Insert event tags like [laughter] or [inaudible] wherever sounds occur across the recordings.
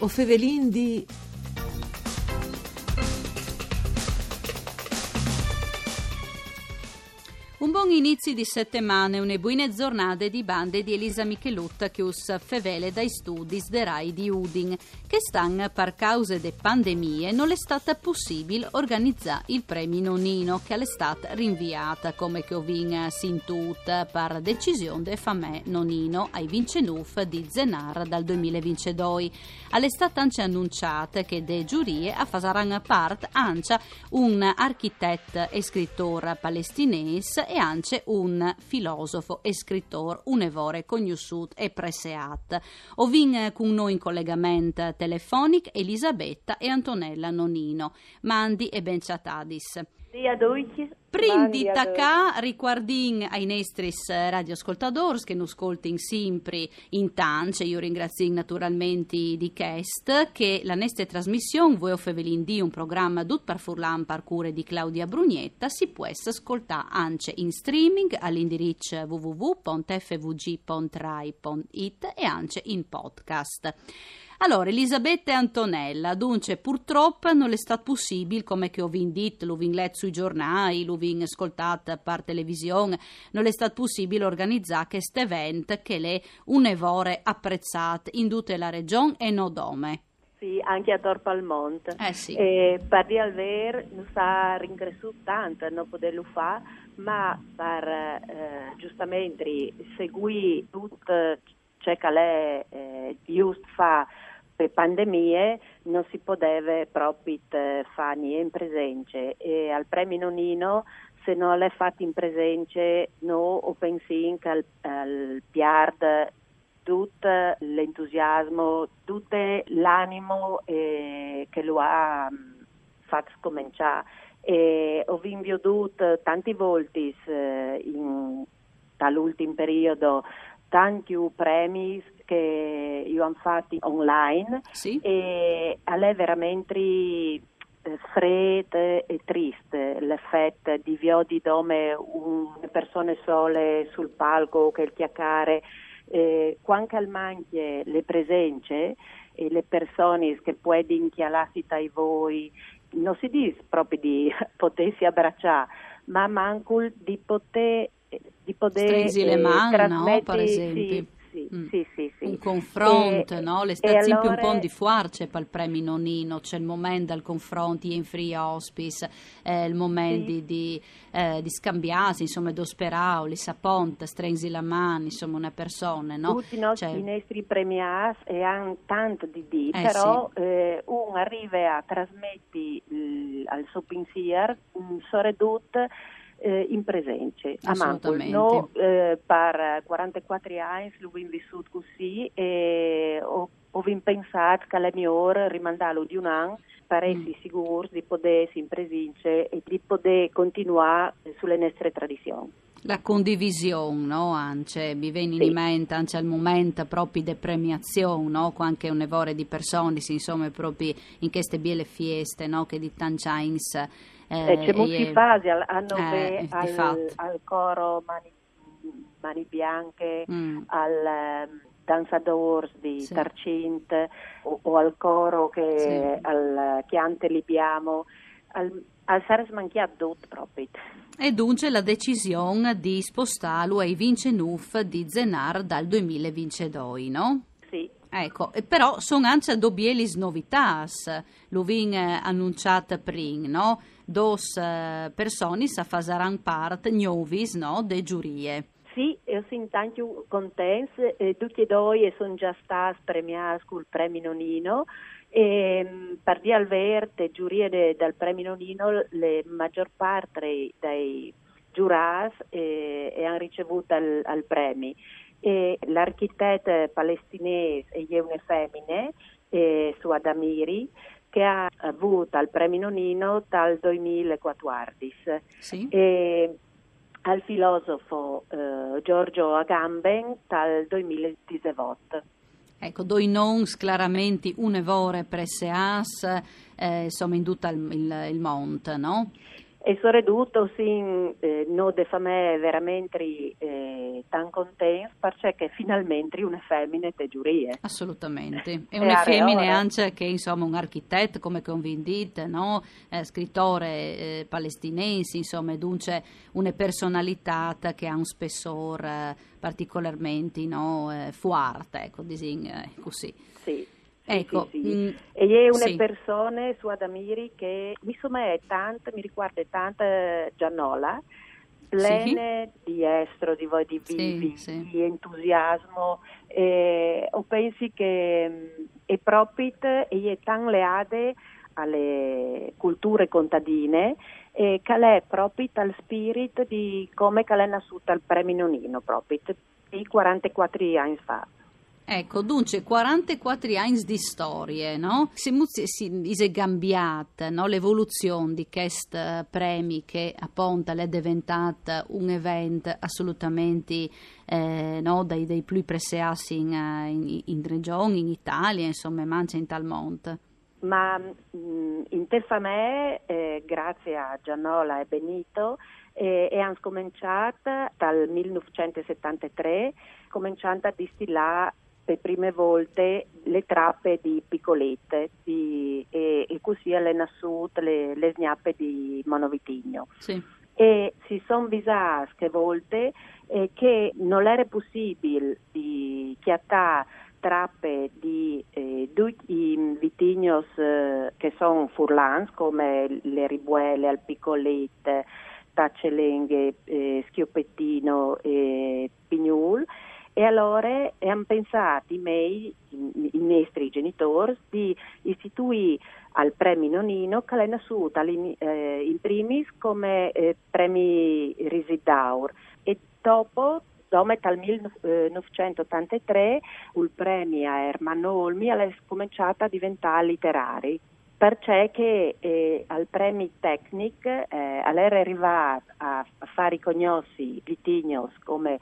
O fevelin di Un buon inizio di settimana e une buone giornate di bande di Elisa Michelutta che us fevele dai studi de Rai di Udin, che stan per cause de pandemie non è stata possibile organizzare il premio Nonino che è stata rinviata come che ovin sintut per decisione de famè Nonino ai vincenuf di Zenar dal 2022. È stata anche annunciata che de giurie a fasaran part ancia un architetto e scrittore palestinese e anche un filosofo e scrittore unevore conosciuto e preseat. Ovin con noi in collegamento telefonico Elisabetta e Antonella Nonino. Mandi e benciatadis. Prindi tacà riguardin ai nostri radioascoltatori che non ascoltano sempre in tance. Io ringrazio naturalmente di Chest che la nostra trasmissione Voi Fevelin di un programma tut per furlan parcure di Claudia Brugnetta si può ascoltare anche in streaming all'indirizzo www.fvg.rai.it e anche in podcast. Allora, Elisabetta e Antonella, dunque purtroppo non è stato possibile, come che ho detto, l'ho letto sui giornali, l'ho ascoltato per televisione, non è stato possibile organizzare questo evento che è un evore apprezzato in tutta la regione e non dome. Sì, anche a Tor Palmont. Eh sì. E per dire al vero, non sta ringressuto tanto, non poterlo fare, ma per eh, giustamente seguire tutto che lei eh, giusto fa per pandemie non si poteva proprio fare niente in presenza e al premio Nonino se non l'è fatto in presenza no o pensi che al, al piard tutto l'entusiasmo, tutto l'animo eh, che lo ha fatto cominciare e ho veduto tanti volti eh, in dall'ultimo periodo tanti premi che io ho fatto online Sì. e è veramente eh, freddo e triste l'effetto di vedi come un- persone sole sul palco che il chiacchiere eh, quando al manche le presenze e le persone che puoi inchialarsi tra voi non si dice proprio di [laughs] potersi abbracciare ma manco di poter di poter Stringi le eh, mani, no, per esempio. sì, sì, Mm. sì, sì, sì. Un confronto, E- no? Le e sta sempre un allora- po' di fuarce per il premio Nonino, c'è il momento del confronto in free hospice, eh, il momento Sì. di, di, eh, di scambiarsi, insomma, dosperao, li saponta, stringi la mano, insomma, una persona, no? Tutti i nostri Cioè- nostri premiati e hanno tanto di dire, Eh, però eh, uno arriva a trasmettere al suo pensiero un soredotto eh, in presenza. A Manco, Assolutamente. no, eh, per 44 anni l'ho vissuto così e ho, ho pensato che alla mia ora rimandarlo di un anno per Mm. essere sicuro di poter essere in presenza e di poter continuare sulle nostre tradizioni. La condivisione, no? Anche, mi viene Sì. in mente anche al momento proprio di premiazione, no? Con anche un evore di persone, insomma, proprio in queste biele fieste, no? Che di Tanchains. Eh, Eh, c'è molti e- fasi al, hanno eh, al, al coro mani, mani bianche, Mm. al ehm, danzadores di Sì. Tarcint o, o al coro che Sì. al Chiante Libiamo, al, al Sares Manchiato tutto proprio. E dunque la decisione di spostarlo ai Vincenuf di Zenar dal 2022, no? Sì, Ecco, però sono anche dobielis novitas, lo vin eh, annunciata prima, no? Dos eh, persone sa fasaran part novis, no? De giurie. sì, io sono tanto contenta, eh, tutti e due sono già stati premiati col premio Nonino e mh, per dire al verde, giurie de- del premio Nonino, la maggior parte dei giurati eh, hanno ricevuto il, il premio. E l'architetto palestinese e una femmine, eh, Suad Amiri, che ha avuto il premio Nonino dal 2014 Sì? e al filosofo eh, Giorgio Agamben dal 2018. Ecco, doi noms chiaramente un evore presse as, eh, insomma, in tutto il, il, il monte, no? E ridotto sin eh, no de famè veramente eh, tan contenti perché finalmente una femmina te giurie. Assolutamente. E una femmina anche che insomma un architetto come convindite, no? eh, scrittore eh, palestinense, insomma, dunque una personalità che ha un spessore eh, particolarmente no? Eh, fuerte, ecco, disin, così. Sì. Ecco, sì, sì. Mm, e è una sì. persona su Adamiri che mi somma tanta, mi ricorda tanta Giannola, plene sì. di estro, di, di, di, di entusiasmo. E, o pensi che mm, è proprio e è tan leade alle culture contadine e che è proprio al spirito di come è nascuta il premio Nonino proprio di 44 anni fa. Ecco, dunque, 44 anni di storie, no? Si, si, è cambiata no? l'evoluzione di questi premi che appunto è diventata un evento assolutamente eh, no? dai, dai, più preziati in, in, in regione, in Italia, insomma, mangia in tal mondo. Ma mm, in Tefamè, eh, grazie a Giannola e Benito, eh, hanno cominciato dal 1973 cominciando a distillare per prime volte le trappe di piccolette di, e, e, così alle nasciute le, le snappe di monovitigno. Sì. E si sono visate volte eh, che non era possibile di chiattare trappe di eh, i vitignos eh, che sono furlans come le ribuelle al piccolette, taccelenghe, eh, schioppettino e pignul e allora hanno pensato i miei, i, nostri genitori, di istituire al premio Nonino che è nascuto eh, in primis come eh, premi Risidaur. E dopo dal 1983 il premio a Ermanno Olmi è cominciato a diventare letterari. Perché che eh, al premio tecnico eh, era arrivato a, fare i vitignos come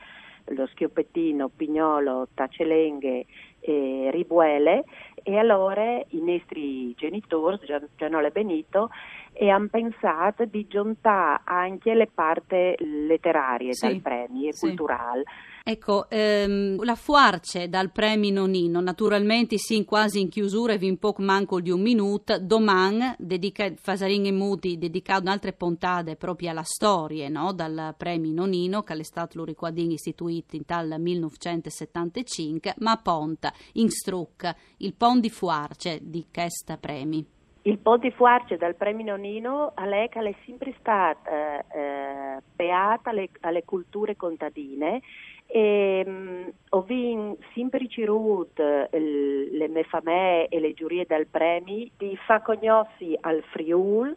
lo schioppettino, pignolo, tacelenghe e ribuele e allora i nostri genitori, Gianole Benito, e hanno pensato di giuntare anche le parti letterarie sì, dal premio e sì. culturale Ecco, ehm, la fuarce dal premio Nonino, naturalmente sì, quasi in chiusura, vi un po' manco di un minuto, domani dedica, e Muti dedicato altre puntate proprio alla storia no? dal premio Nonino, che è stato ricordiamo istituito in tal 1975, ma ponta in struc il pon di fuarce di questa premi. Il pon di fuarce dal premio Nonino a lei che è sempre stata eh, peata alle, alle culture contadine. E, um, ho vinto sempre ricevuto le famiglie e le giurie del premio di far conoscere al Friul,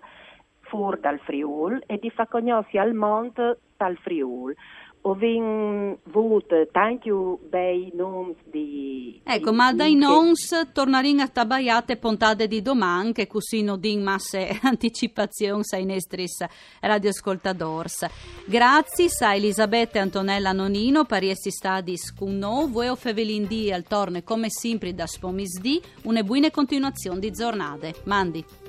fuori dal Friul, e di far conoscere al mondo dal Friul ho avuto tanti bei nomi di... Ecco, ma dai noms tornaremo a tabaiate puntate di domani, che così non din masse [laughs] anticipazioni ai nostri radioascoltadors. Grazie a Elisabetta Antonella Nonino, pariesti stadis con noi, voi o Fevelin di al torne come sempre da Spomisdi, una buona continuazione di giornate. Mandi.